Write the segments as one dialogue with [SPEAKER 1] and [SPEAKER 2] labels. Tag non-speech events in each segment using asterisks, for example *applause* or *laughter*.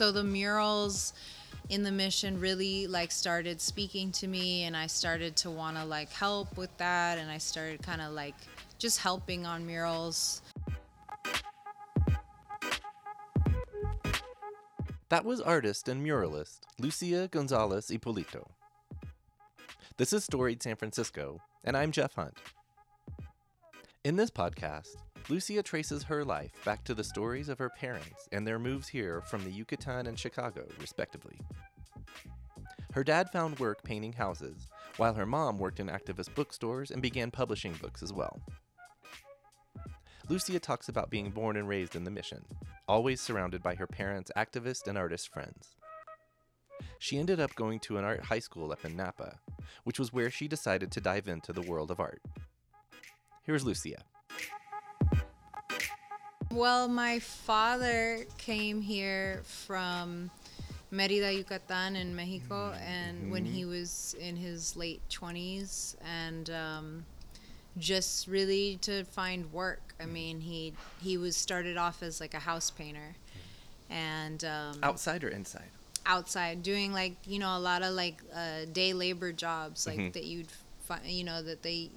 [SPEAKER 1] so the murals in the mission really like started speaking to me and I started to want to like help with that and I started kind of like just helping on murals.
[SPEAKER 2] That was artist and muralist Lucia Gonzalez Ippolito. This is Storied San Francisco, and I'm Jeff Hunt. In this podcast, Lucia traces her life back to the stories of her parents and their moves here from the Yucatan and Chicago, respectively. Her dad found work painting houses, while her mom worked in activist bookstores and began publishing books as well. Lucia talks about being born and raised in the mission, always surrounded by her parents' activist and artist friends. She ended up going to an art high school up in Napa, which was where she decided to dive into the world of art. Here's Lucia.
[SPEAKER 1] Well, my father came here from Merida, Yucatan, in Mexico, and when he was in his late 20s, and um, just really to find work. I mean, he he was started off as like a house painter, and um,
[SPEAKER 2] Outside or inside?
[SPEAKER 1] outside doing like you know a lot of like uh, day labor jobs like
[SPEAKER 2] Mhm.
[SPEAKER 1] that you'd find you know that they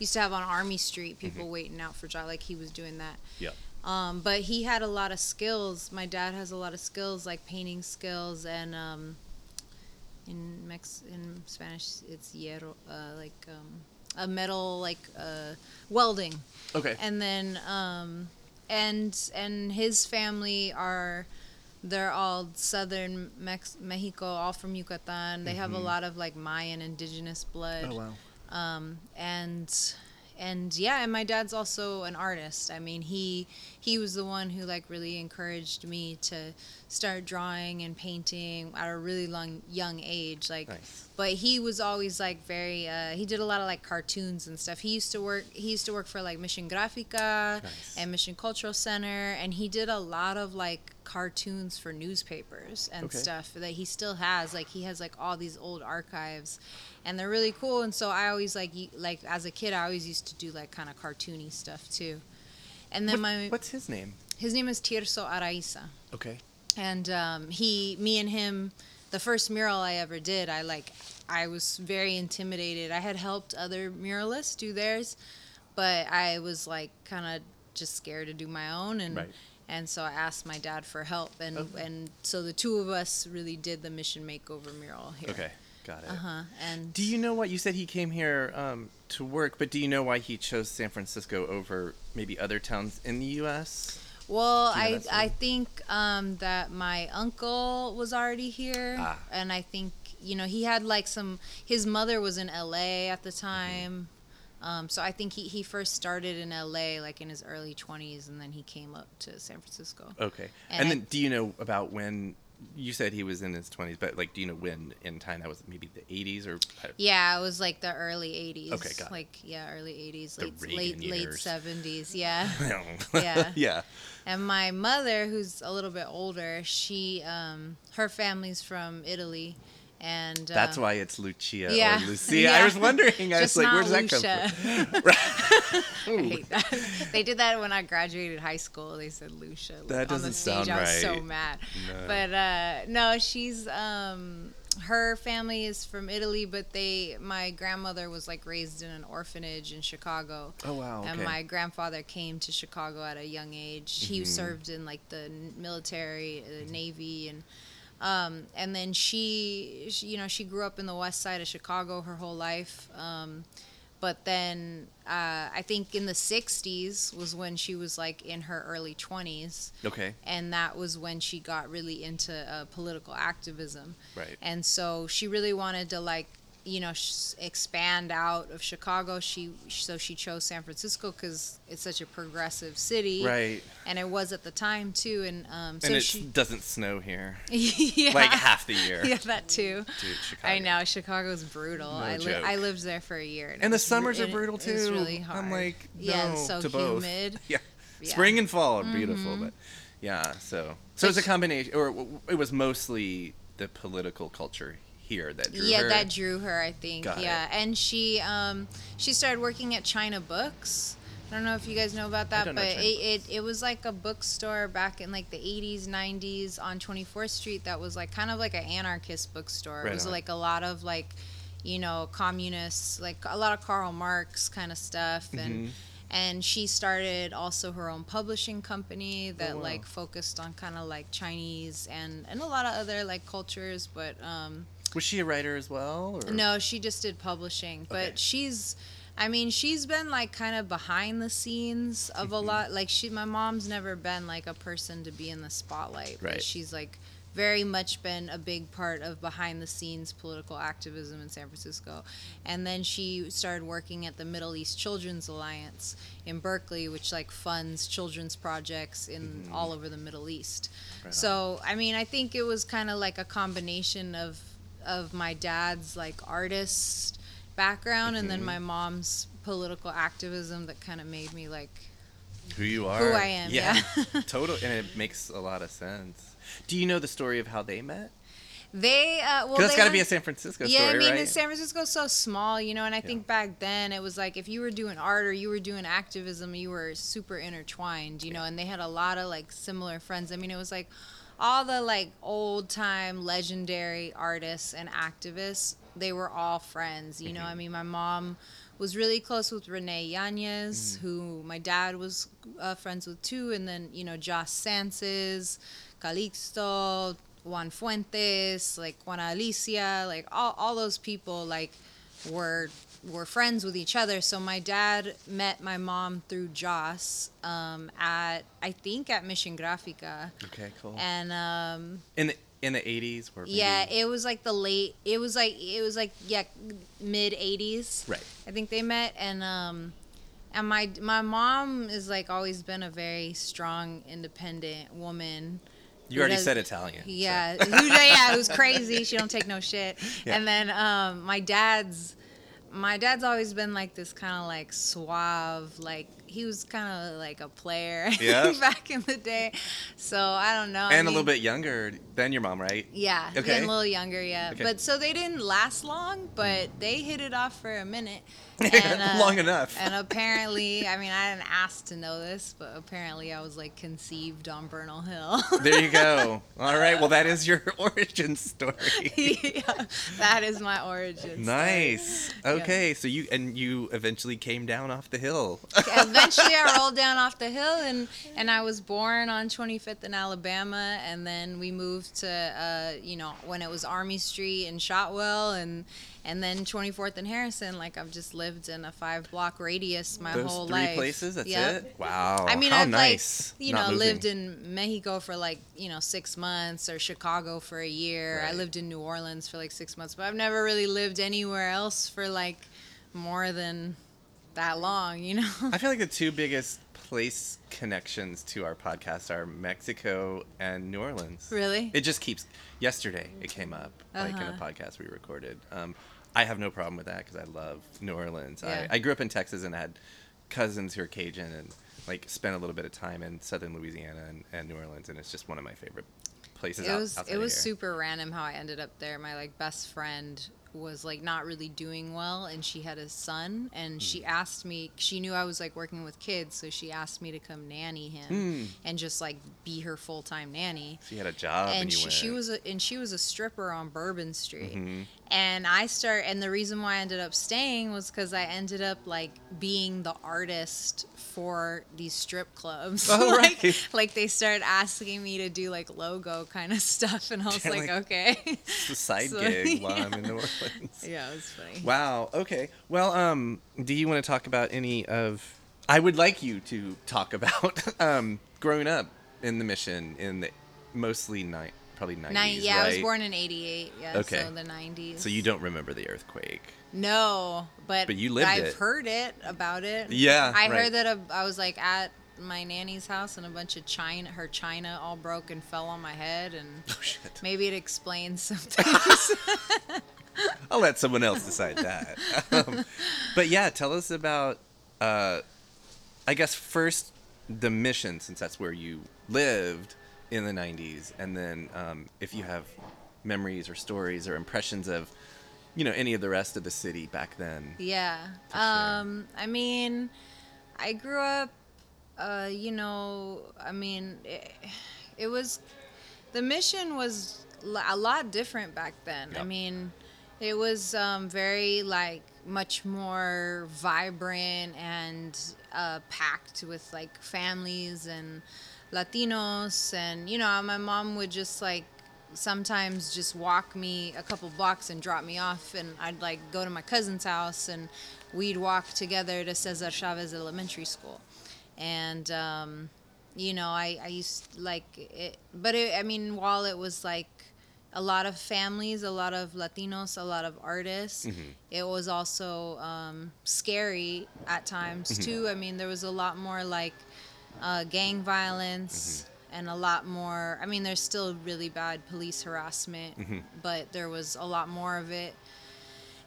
[SPEAKER 1] used to have on Army Street people waiting out for job like he was doing that.
[SPEAKER 2] Yep.
[SPEAKER 1] Um, but he had a lot of skills. My dad has a lot of skills like painting skills and um, in Mex in Spanish it's hierro uh, like um, a metal like uh, welding
[SPEAKER 2] Okay.
[SPEAKER 1] and then um and and his family are they're all southern Mex- mexico all from yucatan they have a lot of like mayan indigenous blood
[SPEAKER 2] oh wow.
[SPEAKER 1] um, and and yeah and my dad's also an artist i mean he he was the one who like really encouraged me to start drawing and painting at a really long young age like
[SPEAKER 2] Nice.
[SPEAKER 1] but he was always like very uh, he did a lot of like cartoons and stuff he used to work he used to work for like mission grafica
[SPEAKER 2] Nice.
[SPEAKER 1] and mission cultural center and he did a lot of like cartoons for newspapers and
[SPEAKER 2] Okay.
[SPEAKER 1] stuff that he still has like he has like all these old archives and they're really cool and so i always like like as a kid i always used to do like kind of cartoony stuff too and then
[SPEAKER 2] What-
[SPEAKER 1] my
[SPEAKER 2] what's his name?
[SPEAKER 1] his name is tirso araiza
[SPEAKER 2] Okay.
[SPEAKER 1] and um, he me and him the first mural i ever did i like i was very intimidated i had helped other muralists do theirs but i was like kind of just scared to do my own and
[SPEAKER 2] Right.
[SPEAKER 1] And so i asked my dad for help and
[SPEAKER 2] Okay.
[SPEAKER 1] and so the two of us really did the mission makeover mural here
[SPEAKER 2] Okay. Got it.
[SPEAKER 1] uh-huh and
[SPEAKER 2] Do you know what you said he came here um, to work, but do you know why he chose San Francisco over maybe other towns in the U.S.?
[SPEAKER 1] Well,
[SPEAKER 2] you know
[SPEAKER 1] I I think um, that my uncle was already here,
[SPEAKER 2] Ah.
[SPEAKER 1] and I think you know he had like some. His mother was in L.A. at the
[SPEAKER 2] Mm-hmm.
[SPEAKER 1] Um, so I think he he first started in L.A. like in his early twenties, and then he came up to San Francisco.
[SPEAKER 2] Okay.
[SPEAKER 1] And
[SPEAKER 2] And,
[SPEAKER 1] I-
[SPEAKER 2] then, do you know about when you said he was in his twenties? But like, do you know when in time that was? Maybe the eighties or?
[SPEAKER 1] Yeah, it was like the early '80s.
[SPEAKER 2] Okay, got it.
[SPEAKER 1] Like yeah, early '80s,
[SPEAKER 2] The
[SPEAKER 1] late
[SPEAKER 2] Reagan
[SPEAKER 1] late late '70s. *laughs* Yeah.
[SPEAKER 2] yeah. *laughs* yeah.
[SPEAKER 1] And my mother, who's a little bit older, she um, her family's from Italy, and
[SPEAKER 2] That's
[SPEAKER 1] uh,
[SPEAKER 2] why it's Lucia
[SPEAKER 1] yeah,
[SPEAKER 2] or Lucia. *laughs* I was wondering. I was like,
[SPEAKER 1] where's
[SPEAKER 2] where does that
[SPEAKER 1] Lucia.
[SPEAKER 2] come from? *laughs* *laughs*
[SPEAKER 1] I hate that. They did that when I graduated high school. They said Lucia.
[SPEAKER 2] That
[SPEAKER 1] on the
[SPEAKER 2] doesn't
[SPEAKER 1] stage.
[SPEAKER 2] sound
[SPEAKER 1] I was so mad.
[SPEAKER 2] No.
[SPEAKER 1] But uh, no, she's um, her family is from Italy, but they my grandmother was like raised in an orphanage in Chicago.
[SPEAKER 2] Oh wow. Okay.
[SPEAKER 1] And my grandfather came to Chicago at a young age. He
[SPEAKER 2] Mhm.
[SPEAKER 1] served in like the military, the navy, and um, and then she, she, you know, she grew up in the west side of Chicago her whole life. Um, but then uh, I think in the '60s was when she was like in her early 20s,
[SPEAKER 2] okay.
[SPEAKER 1] and that was when she got really into uh, political activism
[SPEAKER 2] Right.
[SPEAKER 1] and so she really wanted to like you know sh- expand out of chicago she so she chose san francisco because it's such a progressive city
[SPEAKER 2] Right.
[SPEAKER 1] and it was at the time too and um so
[SPEAKER 2] and it
[SPEAKER 1] she
[SPEAKER 2] doesn't snow here. *laughs*
[SPEAKER 1] yeah
[SPEAKER 2] Like half the year.
[SPEAKER 1] yeah that too
[SPEAKER 2] Dude, Chicago.
[SPEAKER 1] I know Chicago's brutal.
[SPEAKER 2] No
[SPEAKER 1] I li-
[SPEAKER 2] joke.
[SPEAKER 1] I lived there for a year, and,
[SPEAKER 2] And the summers
[SPEAKER 1] re-
[SPEAKER 2] are brutal too.
[SPEAKER 1] really hard.
[SPEAKER 2] I'm like,
[SPEAKER 1] yeah,
[SPEAKER 2] no
[SPEAKER 1] it's so
[SPEAKER 2] to both.
[SPEAKER 1] humid. *laughs*
[SPEAKER 2] Yeah.
[SPEAKER 1] Yeah.
[SPEAKER 2] Spring and fall are beautiful,
[SPEAKER 1] Mhm.
[SPEAKER 2] but yeah. So so it's a combination, or it was mostly the political culture here that drew
[SPEAKER 1] yeah,
[SPEAKER 2] her.
[SPEAKER 1] that drew her. I think.
[SPEAKER 2] Got
[SPEAKER 1] yeah, and she um she started working at China Books I don't know if you guys know about that, but it, it it was like a bookstore back in like the 80s, 90s on 24th Street that was like kind of like an anarchist bookstore.
[SPEAKER 2] Right
[SPEAKER 1] it was
[SPEAKER 2] on.
[SPEAKER 1] like a lot of like, you know, communists, like a lot of Karl Marx kind of stuff and
[SPEAKER 2] Mhm.
[SPEAKER 1] and she started also her own publishing company that
[SPEAKER 2] Oh, wow.
[SPEAKER 1] like focused on kind of like Chinese and and a lot of other like cultures, but um
[SPEAKER 2] Was she a writer as well? Or?
[SPEAKER 1] no, she just did publishing, but
[SPEAKER 2] Okay.
[SPEAKER 1] she's I mean, she's been like kind of behind the scenes of a
[SPEAKER 2] Mm-hmm. *laughs*
[SPEAKER 1] lot. Like she my mom's never been like a person to be in the spotlight,
[SPEAKER 2] Right.
[SPEAKER 1] she's like very much been a big part of behind the scenes political activism in San Francisco. And then she started working at the Middle East Children's Alliance in Berkeley, which like funds children's projects in
[SPEAKER 2] Mhm.
[SPEAKER 1] all over the Middle East.
[SPEAKER 2] Right.
[SPEAKER 1] So I mean, I think it was kind of like a combination of of my dad's like artist background and then
[SPEAKER 2] Mhm.
[SPEAKER 1] my mom's political activism that kind of made me like
[SPEAKER 2] who you are?
[SPEAKER 1] who I am. Yeah. *laughs* *laughs*
[SPEAKER 2] total, and it makes a lot of sense. Do you know the story of how they met?
[SPEAKER 1] they uh, well,
[SPEAKER 2] Because that's
[SPEAKER 1] they
[SPEAKER 2] got to be a San Francisco
[SPEAKER 1] yeah,
[SPEAKER 2] story,
[SPEAKER 1] I mean,
[SPEAKER 2] right?
[SPEAKER 1] San Francisco's so small, you know, and I
[SPEAKER 2] Yeah.
[SPEAKER 1] think back then it was like if you were doing art or you were doing activism, you were super intertwined, you know, and they had a lot of like similar friends. I mean, it was like all the like old time legendary artists and activists, they were all friends, you know.
[SPEAKER 2] Mhm.
[SPEAKER 1] I mean, my mom was really close with Renee Yanez,
[SPEAKER 2] Mm.
[SPEAKER 1] who my dad was uh, friends with too, and then, you know, Jos Sances, Calixto, Juan Fuentes, like Juana Alicia, like all, all those people like were were friends with each other. So my dad met my mom through Jos um, at I think at Mission Grafica,
[SPEAKER 2] okay, cool.
[SPEAKER 1] and um,
[SPEAKER 2] in the in the eighties, or maybe-
[SPEAKER 1] yeah, it was like the late. It was like it was like yeah, mid '80s.
[SPEAKER 2] right.
[SPEAKER 1] I think they met, and um, and my my mom is like always been a very strong, independent woman.
[SPEAKER 2] You already
[SPEAKER 1] does-
[SPEAKER 2] said Italian. so-
[SPEAKER 1] Yeah, who, yeah, who's crazy. She don't take no shit. *laughs*
[SPEAKER 2] Yeah.
[SPEAKER 1] And then um, my dad's, my dad's always been like this kind of like suave, like he was kind of like a player *laughs*
[SPEAKER 2] Yeah.
[SPEAKER 1] back in the day. So I don't know. I
[SPEAKER 2] and a little bit younger than your mom, right?
[SPEAKER 1] Yeah,
[SPEAKER 2] Okay.
[SPEAKER 1] and a little younger, yeah.
[SPEAKER 2] Okay.
[SPEAKER 1] But so they didn't last long, but they hit it off for a minute. *laughs* And, uh,
[SPEAKER 2] Long enough.
[SPEAKER 1] And apparently, I mean, I didn't ask to know this, but apparently I was like conceived on Bernal Hill. *laughs*
[SPEAKER 2] there you go. All right. Well, that is your origin story.
[SPEAKER 1] yeah, that is my origin. story.
[SPEAKER 2] nice. Okay. So you and you eventually came down off the hill.
[SPEAKER 1] Eventually, I rolled down off the hill, and and I was born on 25th in Alabama, and then we moved to, uh, you know, when it was Army Street in Shotwell, and and then 24th and Harrison. Like I've just lived in a five block radius my
[SPEAKER 2] Those
[SPEAKER 1] whole
[SPEAKER 2] three
[SPEAKER 1] life.
[SPEAKER 2] places. That's
[SPEAKER 1] Yep.
[SPEAKER 2] it. Wow.
[SPEAKER 1] I mean,
[SPEAKER 2] how
[SPEAKER 1] I've
[SPEAKER 2] nice.
[SPEAKER 1] like, you
[SPEAKER 2] not
[SPEAKER 1] know,
[SPEAKER 2] moving.
[SPEAKER 1] lived in Mexico for like, you know, six months or Chicago for a year. I lived in New Orleans for like six months, but I've never really lived anywhere else for like more than that long, you know?
[SPEAKER 2] I feel like the two biggest place connections to our podcast are Mexico and New Orleans.
[SPEAKER 1] really?
[SPEAKER 2] It just keeps. Yesterday, it came up like in a
[SPEAKER 1] Uh-huh.
[SPEAKER 2] podcast we recorded. Um, I have no problem with that because I love New Orleans.
[SPEAKER 1] Yeah.
[SPEAKER 2] I, I grew up in Texas and had cousins who are Cajun and like spent a little bit of time in southern Louisiana and, and New Orleans, and it's just one of my favorite places.
[SPEAKER 1] it
[SPEAKER 2] out-
[SPEAKER 1] was it was super random how I ended up there. My like best friend was like not really doing well and she had a son and
[SPEAKER 2] Hmm.
[SPEAKER 1] she asked me she knew I was like working with kids so she asked me to come nanny him
[SPEAKER 2] Hmm.
[SPEAKER 1] and just like be her full-time nanny.
[SPEAKER 2] She had a job, and,
[SPEAKER 1] and she, she was a, and she was a stripper on Bourbon Street.
[SPEAKER 2] Mhm.
[SPEAKER 1] And I start and the reason why I ended up staying was cuz I ended up like being the artist for these strip clubs.
[SPEAKER 2] Oh, *laughs*
[SPEAKER 1] like,
[SPEAKER 2] right.
[SPEAKER 1] like they started asking me to do like logo kind of *laughs* stuff and I was
[SPEAKER 2] You're
[SPEAKER 1] like,
[SPEAKER 2] like,
[SPEAKER 1] okay.
[SPEAKER 2] It's a side *laughs*
[SPEAKER 1] So,
[SPEAKER 2] gig while
[SPEAKER 1] yeah.
[SPEAKER 2] I'm in New Orleans.
[SPEAKER 1] yeah, it was funny.
[SPEAKER 2] Wow. Okay. Well, um, do you want to talk about any of? I would like you to talk about um, growing up in the mission in the mostly night, probably nineties.
[SPEAKER 1] Nine, yeah, I was born in 88. Yeah,
[SPEAKER 2] Okay.
[SPEAKER 1] so the 90s.
[SPEAKER 2] So you don't remember the earthquake?
[SPEAKER 1] No, but
[SPEAKER 2] But you lived
[SPEAKER 1] I've
[SPEAKER 2] it.
[SPEAKER 1] heard it about it.
[SPEAKER 2] Yeah,
[SPEAKER 1] I
[SPEAKER 2] right.
[SPEAKER 1] heard that a, I was like at my nanny's house and a bunch of china, her china all broke and fell on my head, and *laughs*
[SPEAKER 2] Oh shit!
[SPEAKER 1] maybe it explains *laughs* some things. *laughs*
[SPEAKER 2] I'll let someone else decide that. um, but yeah, tell us about. Uh, I guess first the mission, since that's where you lived in the '90s, and then um, if you have memories or stories or impressions of, you know, any of the rest of the city back then.
[SPEAKER 1] yeah.
[SPEAKER 2] Sure.
[SPEAKER 1] Um. I mean, I grew up, uh, you know, I mean, it, it was, the mission was a lot different back then. I mean, it was um, very like much more vibrant and uh, packed with like families and Latinos and you know my mom would just like sometimes just walk me a couple blocks and drop me off and I'd like go to my cousin's house and we'd walk together to Cesar Chavez Elementary School. And um, you know I, I used like it but it, I mean while it was like a lot of families a lot of Latinos a lot of artists it was also um, scary at times too. I mean there was a lot more like uh, gang violence and a lot more. I mean, there's still really bad police harassment, but there was a lot more of it.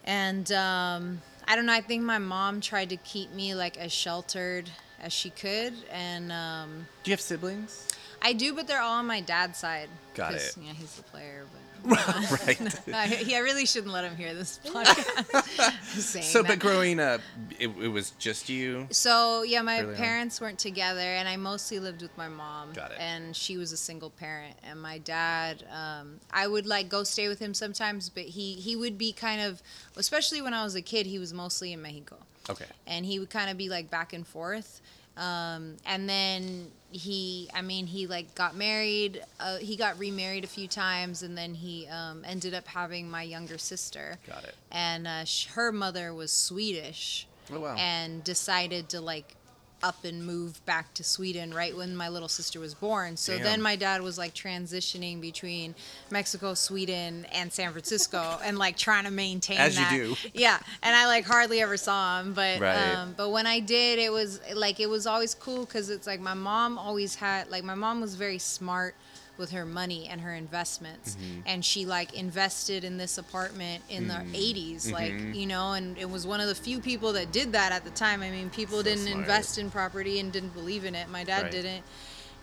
[SPEAKER 1] And um, I don't know. I think my mom tried to keep me like as sheltered as she could, and um,
[SPEAKER 2] Do you have siblings?
[SPEAKER 1] I do, but they're all on my dad's side.
[SPEAKER 2] Got it.
[SPEAKER 1] Yeah, he's the player, but. *laughs*
[SPEAKER 2] right. *laughs*
[SPEAKER 1] I, yeah, I really shouldn't let him hear this *laughs* podcast.
[SPEAKER 2] So,
[SPEAKER 1] that.
[SPEAKER 2] but growing up, it, it was just you.
[SPEAKER 1] So yeah, my
[SPEAKER 2] Early on.
[SPEAKER 1] parents weren't together, and I mostly lived with my mom.
[SPEAKER 2] Got it.
[SPEAKER 1] And she was a single parent, and my dad, um, I would like go stay with him sometimes, but he he would be kind of, especially when I was a kid, he was mostly in Mexico,
[SPEAKER 2] Okay.
[SPEAKER 1] and he would kind of be like back and forth. Um, and then he, I mean, he like got married. Uh, he got remarried a few times, and then he um, ended up having my younger sister.
[SPEAKER 2] Got it.
[SPEAKER 1] And uh, sh- her mother was Swedish
[SPEAKER 2] Oh wow.
[SPEAKER 1] and decided to like up and move back to Sweden right when my little sister was born. So
[SPEAKER 2] Damn.
[SPEAKER 1] then my dad was like transitioning between Mexico, Sweden, and San Francisco, *laughs* and like trying to maintain
[SPEAKER 2] As you
[SPEAKER 1] that.
[SPEAKER 2] do.
[SPEAKER 1] Yeah, and I like hardly ever saw him, but
[SPEAKER 2] Right.
[SPEAKER 1] um, but when I did, it was like it was always cool because it's like my mom always had like my mom was very smart with her money and her investments
[SPEAKER 2] Mm-hmm.
[SPEAKER 1] and she like invested in this apartment in the
[SPEAKER 2] Mm-hmm.
[SPEAKER 1] 80s like you know and it was one of the few people that did that at the time i mean people
[SPEAKER 2] So
[SPEAKER 1] didn't
[SPEAKER 2] smart.
[SPEAKER 1] invest in property and didn't believe in it my dad
[SPEAKER 2] Right.
[SPEAKER 1] didn't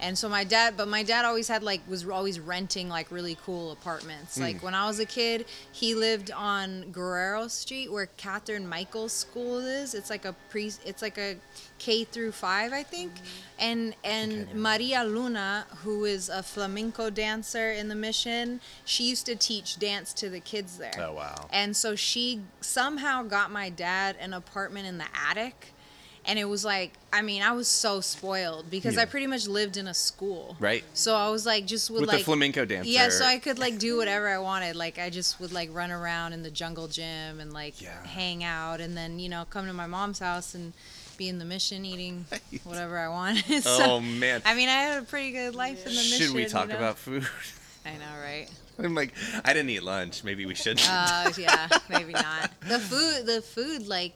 [SPEAKER 1] and so my dad but my dad always had like was always renting like really cool apartments
[SPEAKER 2] Mm.
[SPEAKER 1] like when i was a kid he lived on guerrero street where katherine michiels school is it's like a pre it's like a k through five i think and and
[SPEAKER 2] Okay.
[SPEAKER 1] maria luna who is a flamenco dancer in the mission she used to teach dance to the kids there
[SPEAKER 2] Oh wow.
[SPEAKER 1] and so she somehow got my dad an apartment in the attic. And it was like, I mean, I was so spoiled because
[SPEAKER 2] Yeah.
[SPEAKER 1] I pretty much lived in a school.
[SPEAKER 2] Right.
[SPEAKER 1] So I was like, just would
[SPEAKER 2] With
[SPEAKER 1] like.
[SPEAKER 2] the flamenco dancer.
[SPEAKER 1] Yeah, so I could like do whatever I wanted. Like I just would like run around in the jungle gym and like
[SPEAKER 2] Yeah.
[SPEAKER 1] hang out and then, you know, come to my mom's house and be in the mission eating *laughs*
[SPEAKER 2] Right.
[SPEAKER 1] whatever I wanted. *laughs*
[SPEAKER 2] Oh
[SPEAKER 1] so,
[SPEAKER 2] man.
[SPEAKER 1] I mean, I had a pretty good life in the mission.
[SPEAKER 2] Should we
[SPEAKER 1] you
[SPEAKER 2] talk
[SPEAKER 1] know?
[SPEAKER 2] about food? *laughs*
[SPEAKER 1] I know, right?
[SPEAKER 2] I'm like, I didn't eat lunch. Maybe we should.
[SPEAKER 1] Uh, yeah, maybe not. The food, the food, like,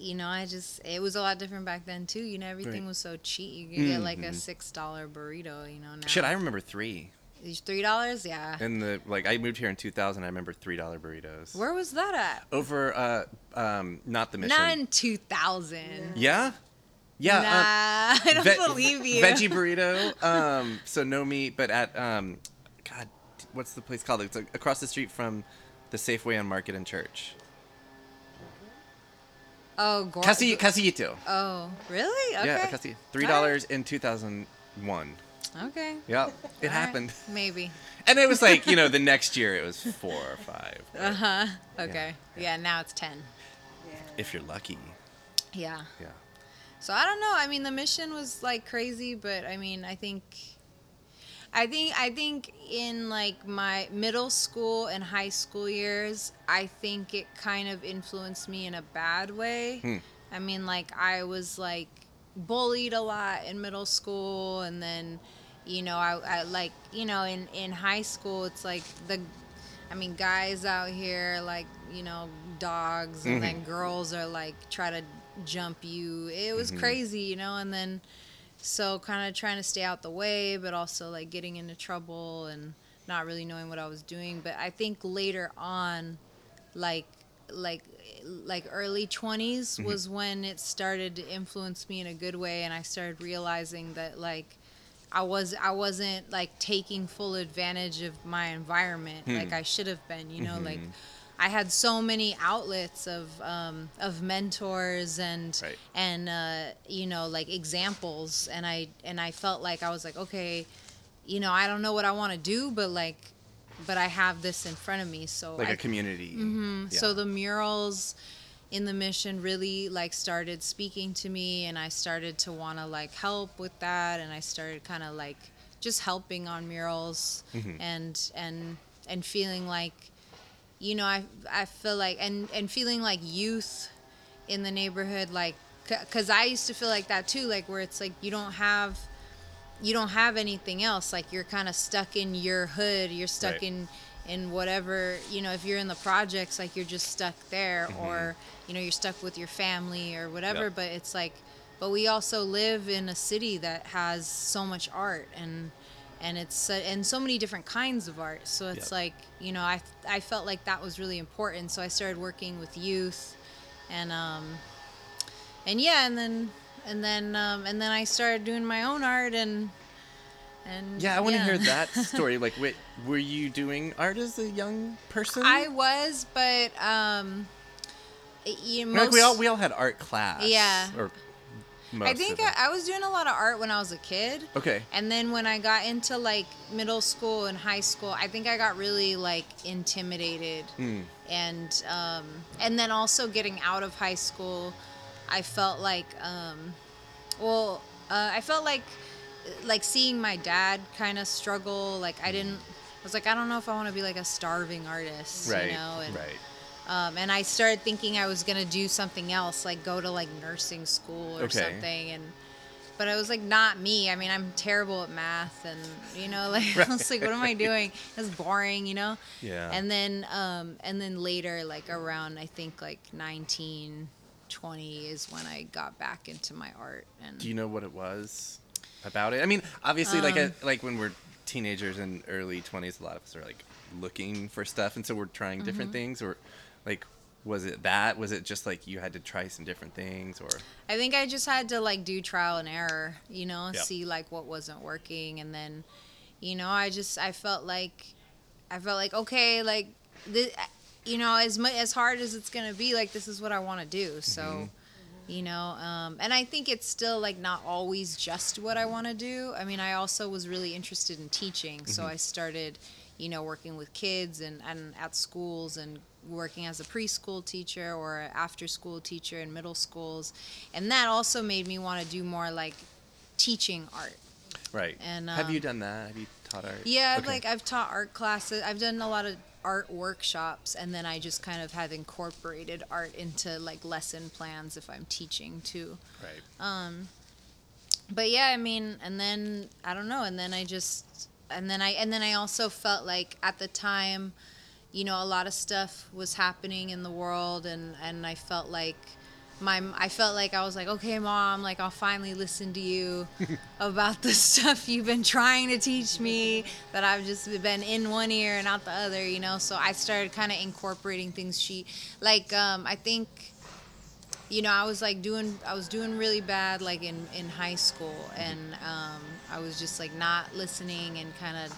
[SPEAKER 1] you know, I just it was a lot different back then too. You know, everything
[SPEAKER 2] Right.
[SPEAKER 1] was so cheap. You could get like a six dollar burrito. You know, now
[SPEAKER 2] Shit, I remember three.
[SPEAKER 1] These three dollars. Yeah.
[SPEAKER 2] And the like, I moved here in 2000. I remember three dollar burritos.
[SPEAKER 1] Where was that at?
[SPEAKER 2] Over, uh, um, not the mission.
[SPEAKER 1] Not in two thousand.
[SPEAKER 2] Yeah. Yeah. uh,
[SPEAKER 1] Nah, *laughs* I don't
[SPEAKER 2] ve-
[SPEAKER 1] believe you.
[SPEAKER 2] Veggie burrito. Um, so no meat, but at um, God, what's the place called? It's across the street from the Safeway on Market and Church.
[SPEAKER 1] Oh, Gor-
[SPEAKER 2] Casi Castillito.
[SPEAKER 1] Oh, really? Okay.
[SPEAKER 2] Yeah, Casi. Three dollars in two thousand one.
[SPEAKER 1] Okay.
[SPEAKER 2] Yeah, it
[SPEAKER 1] All right.
[SPEAKER 2] happened.
[SPEAKER 1] Maybe.
[SPEAKER 2] And it was like you know the *laughs* next year it was four or five.
[SPEAKER 1] Uh huh. Okay. Yeah. Now it's ten.
[SPEAKER 2] If you're lucky.
[SPEAKER 1] Yeah.
[SPEAKER 2] Yeah.
[SPEAKER 1] So I don't know. I mean, the mission was like crazy, but I mean, I think, I think, I think in like my middle school and high school years, I think it kind of influenced me in a bad way.
[SPEAKER 2] Hmm.
[SPEAKER 1] I mean, like I was like bullied a lot in middle school, and then, you know, I, I like, you know, in in high school, it's like the I mean, guys out here like you know dogs, and then girls are like try to jump you. It was crazy, you know. And then so kind of trying to stay out the way, but also like getting into trouble and not really knowing what I was doing. But I think later on, like like like early 20s mm-hmm. was when it started to influence me in a good way and I started realizing that like I was I wasn't like taking full advantage of my environment like hmm. I should have been, you know, like mm-hmm. I had so many outlets of um, of mentors and
[SPEAKER 2] Right.
[SPEAKER 1] and uh, you know like examples, and I and I felt like I was like okay, you know I don't know what I want to do, but like, but I have this in front of me, so
[SPEAKER 2] Like
[SPEAKER 1] I
[SPEAKER 2] a community.
[SPEAKER 1] Mhm.
[SPEAKER 2] Yeah.
[SPEAKER 1] So the murals in the mission really like started speaking to me and I started to want to like help with that and I started kind of like just helping on murals
[SPEAKER 2] Mm-hmm.
[SPEAKER 1] and and and feeling like you know I I feel like and and feeling like youth in the neighborhood like cuz I used to feel like that too like where it's like you don't have you don't have anything else like you're kind of stuck in your hood you're stuck
[SPEAKER 2] Right.
[SPEAKER 1] in in whatever you know if you're in the projects like you're just stuck there mm-hmm. or you know you're stuck with your family or whatever
[SPEAKER 2] Yep.
[SPEAKER 1] but it's like but we also live in a city that has so much art and and it's uh, and so many different kinds of art so it's
[SPEAKER 2] Yep.
[SPEAKER 1] like you know I I felt like that was really important so I started working with youth and um and yeah and then and then um and then I started doing my own art and and
[SPEAKER 2] Yeah, I want to hear that *laughs* story. Like, wait, were you doing art as a young person?
[SPEAKER 1] I was, but um, you know,
[SPEAKER 2] mean, like we all we all had art class.
[SPEAKER 1] Yeah.
[SPEAKER 2] Or most
[SPEAKER 1] I think I. I was doing a lot of art when I was a kid.
[SPEAKER 2] Okay.
[SPEAKER 1] And then when I got into like middle school and high school, I think I got really like intimidated.
[SPEAKER 2] Mm.
[SPEAKER 1] And um, and then also getting out of high school, I felt like um, well, uh, I felt like like seeing my dad kind of struggle. Like I didn't. I was like, I don't know if I want to be like a starving artist,
[SPEAKER 2] Right.
[SPEAKER 1] you know. And,
[SPEAKER 2] right.
[SPEAKER 1] Um, and I started thinking I was gonna do something else, like go to like nursing school or
[SPEAKER 2] Okay.
[SPEAKER 1] something. And but I was like, not me. I mean, I'm terrible at math, and you know, *laughs* like I was like, what am I doing? It's boring, you know.
[SPEAKER 2] Yeah.
[SPEAKER 1] And then, um, and then later, like around I think like 19, 20 is when I got back into my art. And
[SPEAKER 2] Do you know what it was about it? I mean, obviously, like
[SPEAKER 1] Um,
[SPEAKER 2] a, like when we're teenagers and early twenties, a lot of us are like looking for stuff, and so we're trying different
[SPEAKER 1] Mm-hmm.
[SPEAKER 2] things. Or like, was it that? Was it just like you had to try some different things? Or
[SPEAKER 1] I think I just had to like do trial and error, you know,
[SPEAKER 2] Yep.
[SPEAKER 1] see like what wasn't working, and then, you know, I just I felt like, I felt like okay, like the, you know, as much as hard as it's gonna be, like this is what I want to do, so.
[SPEAKER 2] Mm-hmm.
[SPEAKER 1] You know, um, and I think it's still like not always just what I want to do. I mean, I also was really interested in teaching, so
[SPEAKER 2] Mm-hmm.
[SPEAKER 1] I started, you know, working with kids and, and at schools and working as a preschool teacher or after school teacher in middle schools. And that also made me want to do more like teaching art.
[SPEAKER 2] right?
[SPEAKER 1] And,
[SPEAKER 2] have you
[SPEAKER 1] um,
[SPEAKER 2] done that? Have you taught art?
[SPEAKER 1] Yeah,
[SPEAKER 2] Okay.
[SPEAKER 1] like I've taught art classes. I've done a lot of art workshops and then I just kind of have incorporated art into like lesson plans if I'm teaching too.
[SPEAKER 2] right.
[SPEAKER 1] Um, but yeah, I mean, and then I don't know, and then I just, and then I, and then I also felt like at the time, you know, a lot of stuff was happening in the world, and and I felt like my, I felt like I was like, okay, mom, like I'll finally listen to you *laughs* about the stuff you've been trying to teach me that I've just been in one ear and out the other, you know. So I started kind of incorporating things she, like, um, I think you know, I was like doing, I was doing really bad, like in in high school, and um, I was just like not listening and kind of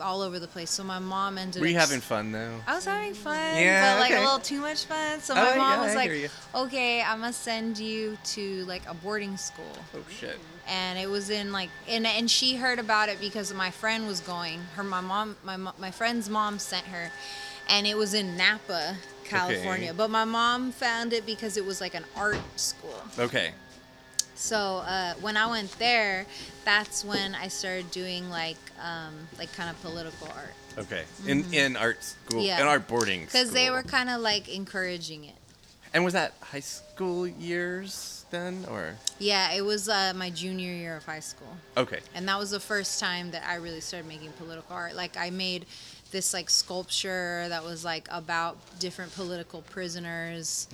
[SPEAKER 1] all over the place. So my mom ended.
[SPEAKER 2] Were you
[SPEAKER 1] up
[SPEAKER 2] having fun though?
[SPEAKER 1] I was having fun,
[SPEAKER 2] Yeah,
[SPEAKER 1] but like
[SPEAKER 2] okay.
[SPEAKER 1] a little too much fun. So
[SPEAKER 2] Oh,
[SPEAKER 1] my
[SPEAKER 2] yeah,
[SPEAKER 1] mom was
[SPEAKER 2] I
[SPEAKER 1] like, "Okay, I'm gonna send you to like a boarding school."
[SPEAKER 2] Oh shit.
[SPEAKER 1] and it was in like and and she heard about it because my friend was going her my mom my my friend's mom sent her and it was in Napa California
[SPEAKER 2] Okay.
[SPEAKER 1] but my mom found it because it was like an art school
[SPEAKER 2] Okay.
[SPEAKER 1] So uh, when I went there that's when I started doing like um, like kind of political art
[SPEAKER 2] Okay. In in art school,
[SPEAKER 1] Mm-hmm. Yeah.
[SPEAKER 2] in art boarding.
[SPEAKER 1] because they were kind of like encouraging it
[SPEAKER 2] And was that high school years then, or
[SPEAKER 1] yeah it was uh, my junior year of high school
[SPEAKER 2] okay?
[SPEAKER 1] and that was the first time that I really started making political art. Like I made this like sculpture that was like about different political prisoners,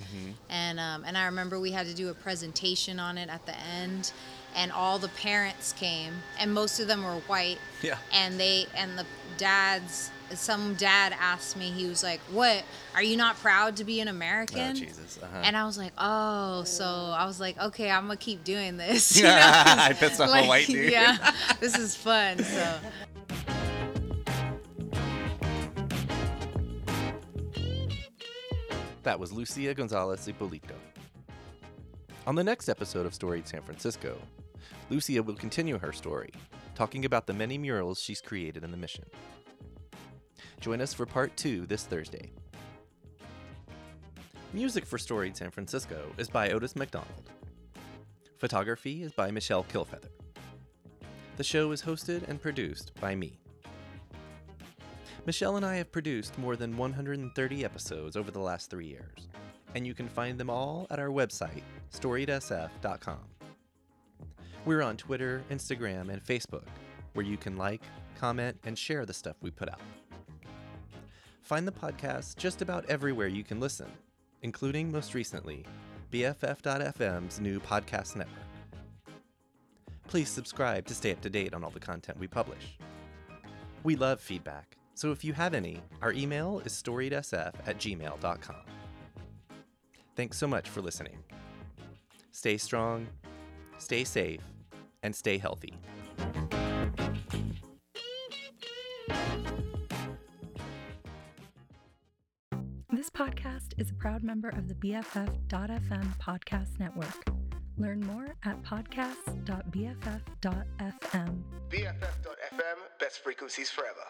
[SPEAKER 1] and um, and I remember we had to do a presentation on it at the end, and all the parents came, and most of them were white,
[SPEAKER 2] Yeah.
[SPEAKER 1] and they and the dads. Some dad asked me, he was like, "What? Are you not proud to be an American?"
[SPEAKER 2] Oh Jesus. Uh-huh.
[SPEAKER 1] And I was like, oh, so I was like, okay, I'm gonna keep doing this. *laughs* you *laughs* know?
[SPEAKER 2] That's whole
[SPEAKER 1] Like,
[SPEAKER 2] white dude.
[SPEAKER 1] Yeah, *laughs* this is fun. So
[SPEAKER 2] That was Lucia Gonzalez Ippolito. On the next episode of Storied San Francisco, Lucia will continue her story, talking about the many murals she's created in the mission. Join us for part two this Thursday. Music for Storied San Francisco is by Otis McDonald. Photography is by Michelle Kilfeather. The show is hosted and produced by me. Michelle and I have produced more than 130 episodes over the last three years, and you can find them all at our website, storiedsf.com. We're on Twitter, Instagram, and Facebook, where you can like, comment, and share the stuff we put out. Find the podcast just about everywhere you can listen, including most recently, BFF.FM's new podcast network. Please subscribe to stay up to date on all the content we publish. We love feedback, so if you have any, our email is storiedsf at gmail.com. Thanks so much for listening. Stay strong, stay safe, and stay healthy.
[SPEAKER 3] This podcast is a proud member of the BFF.FM podcast network. Learn more at podcast.bff.fm.
[SPEAKER 4] BFF.FM, best frequencies forever.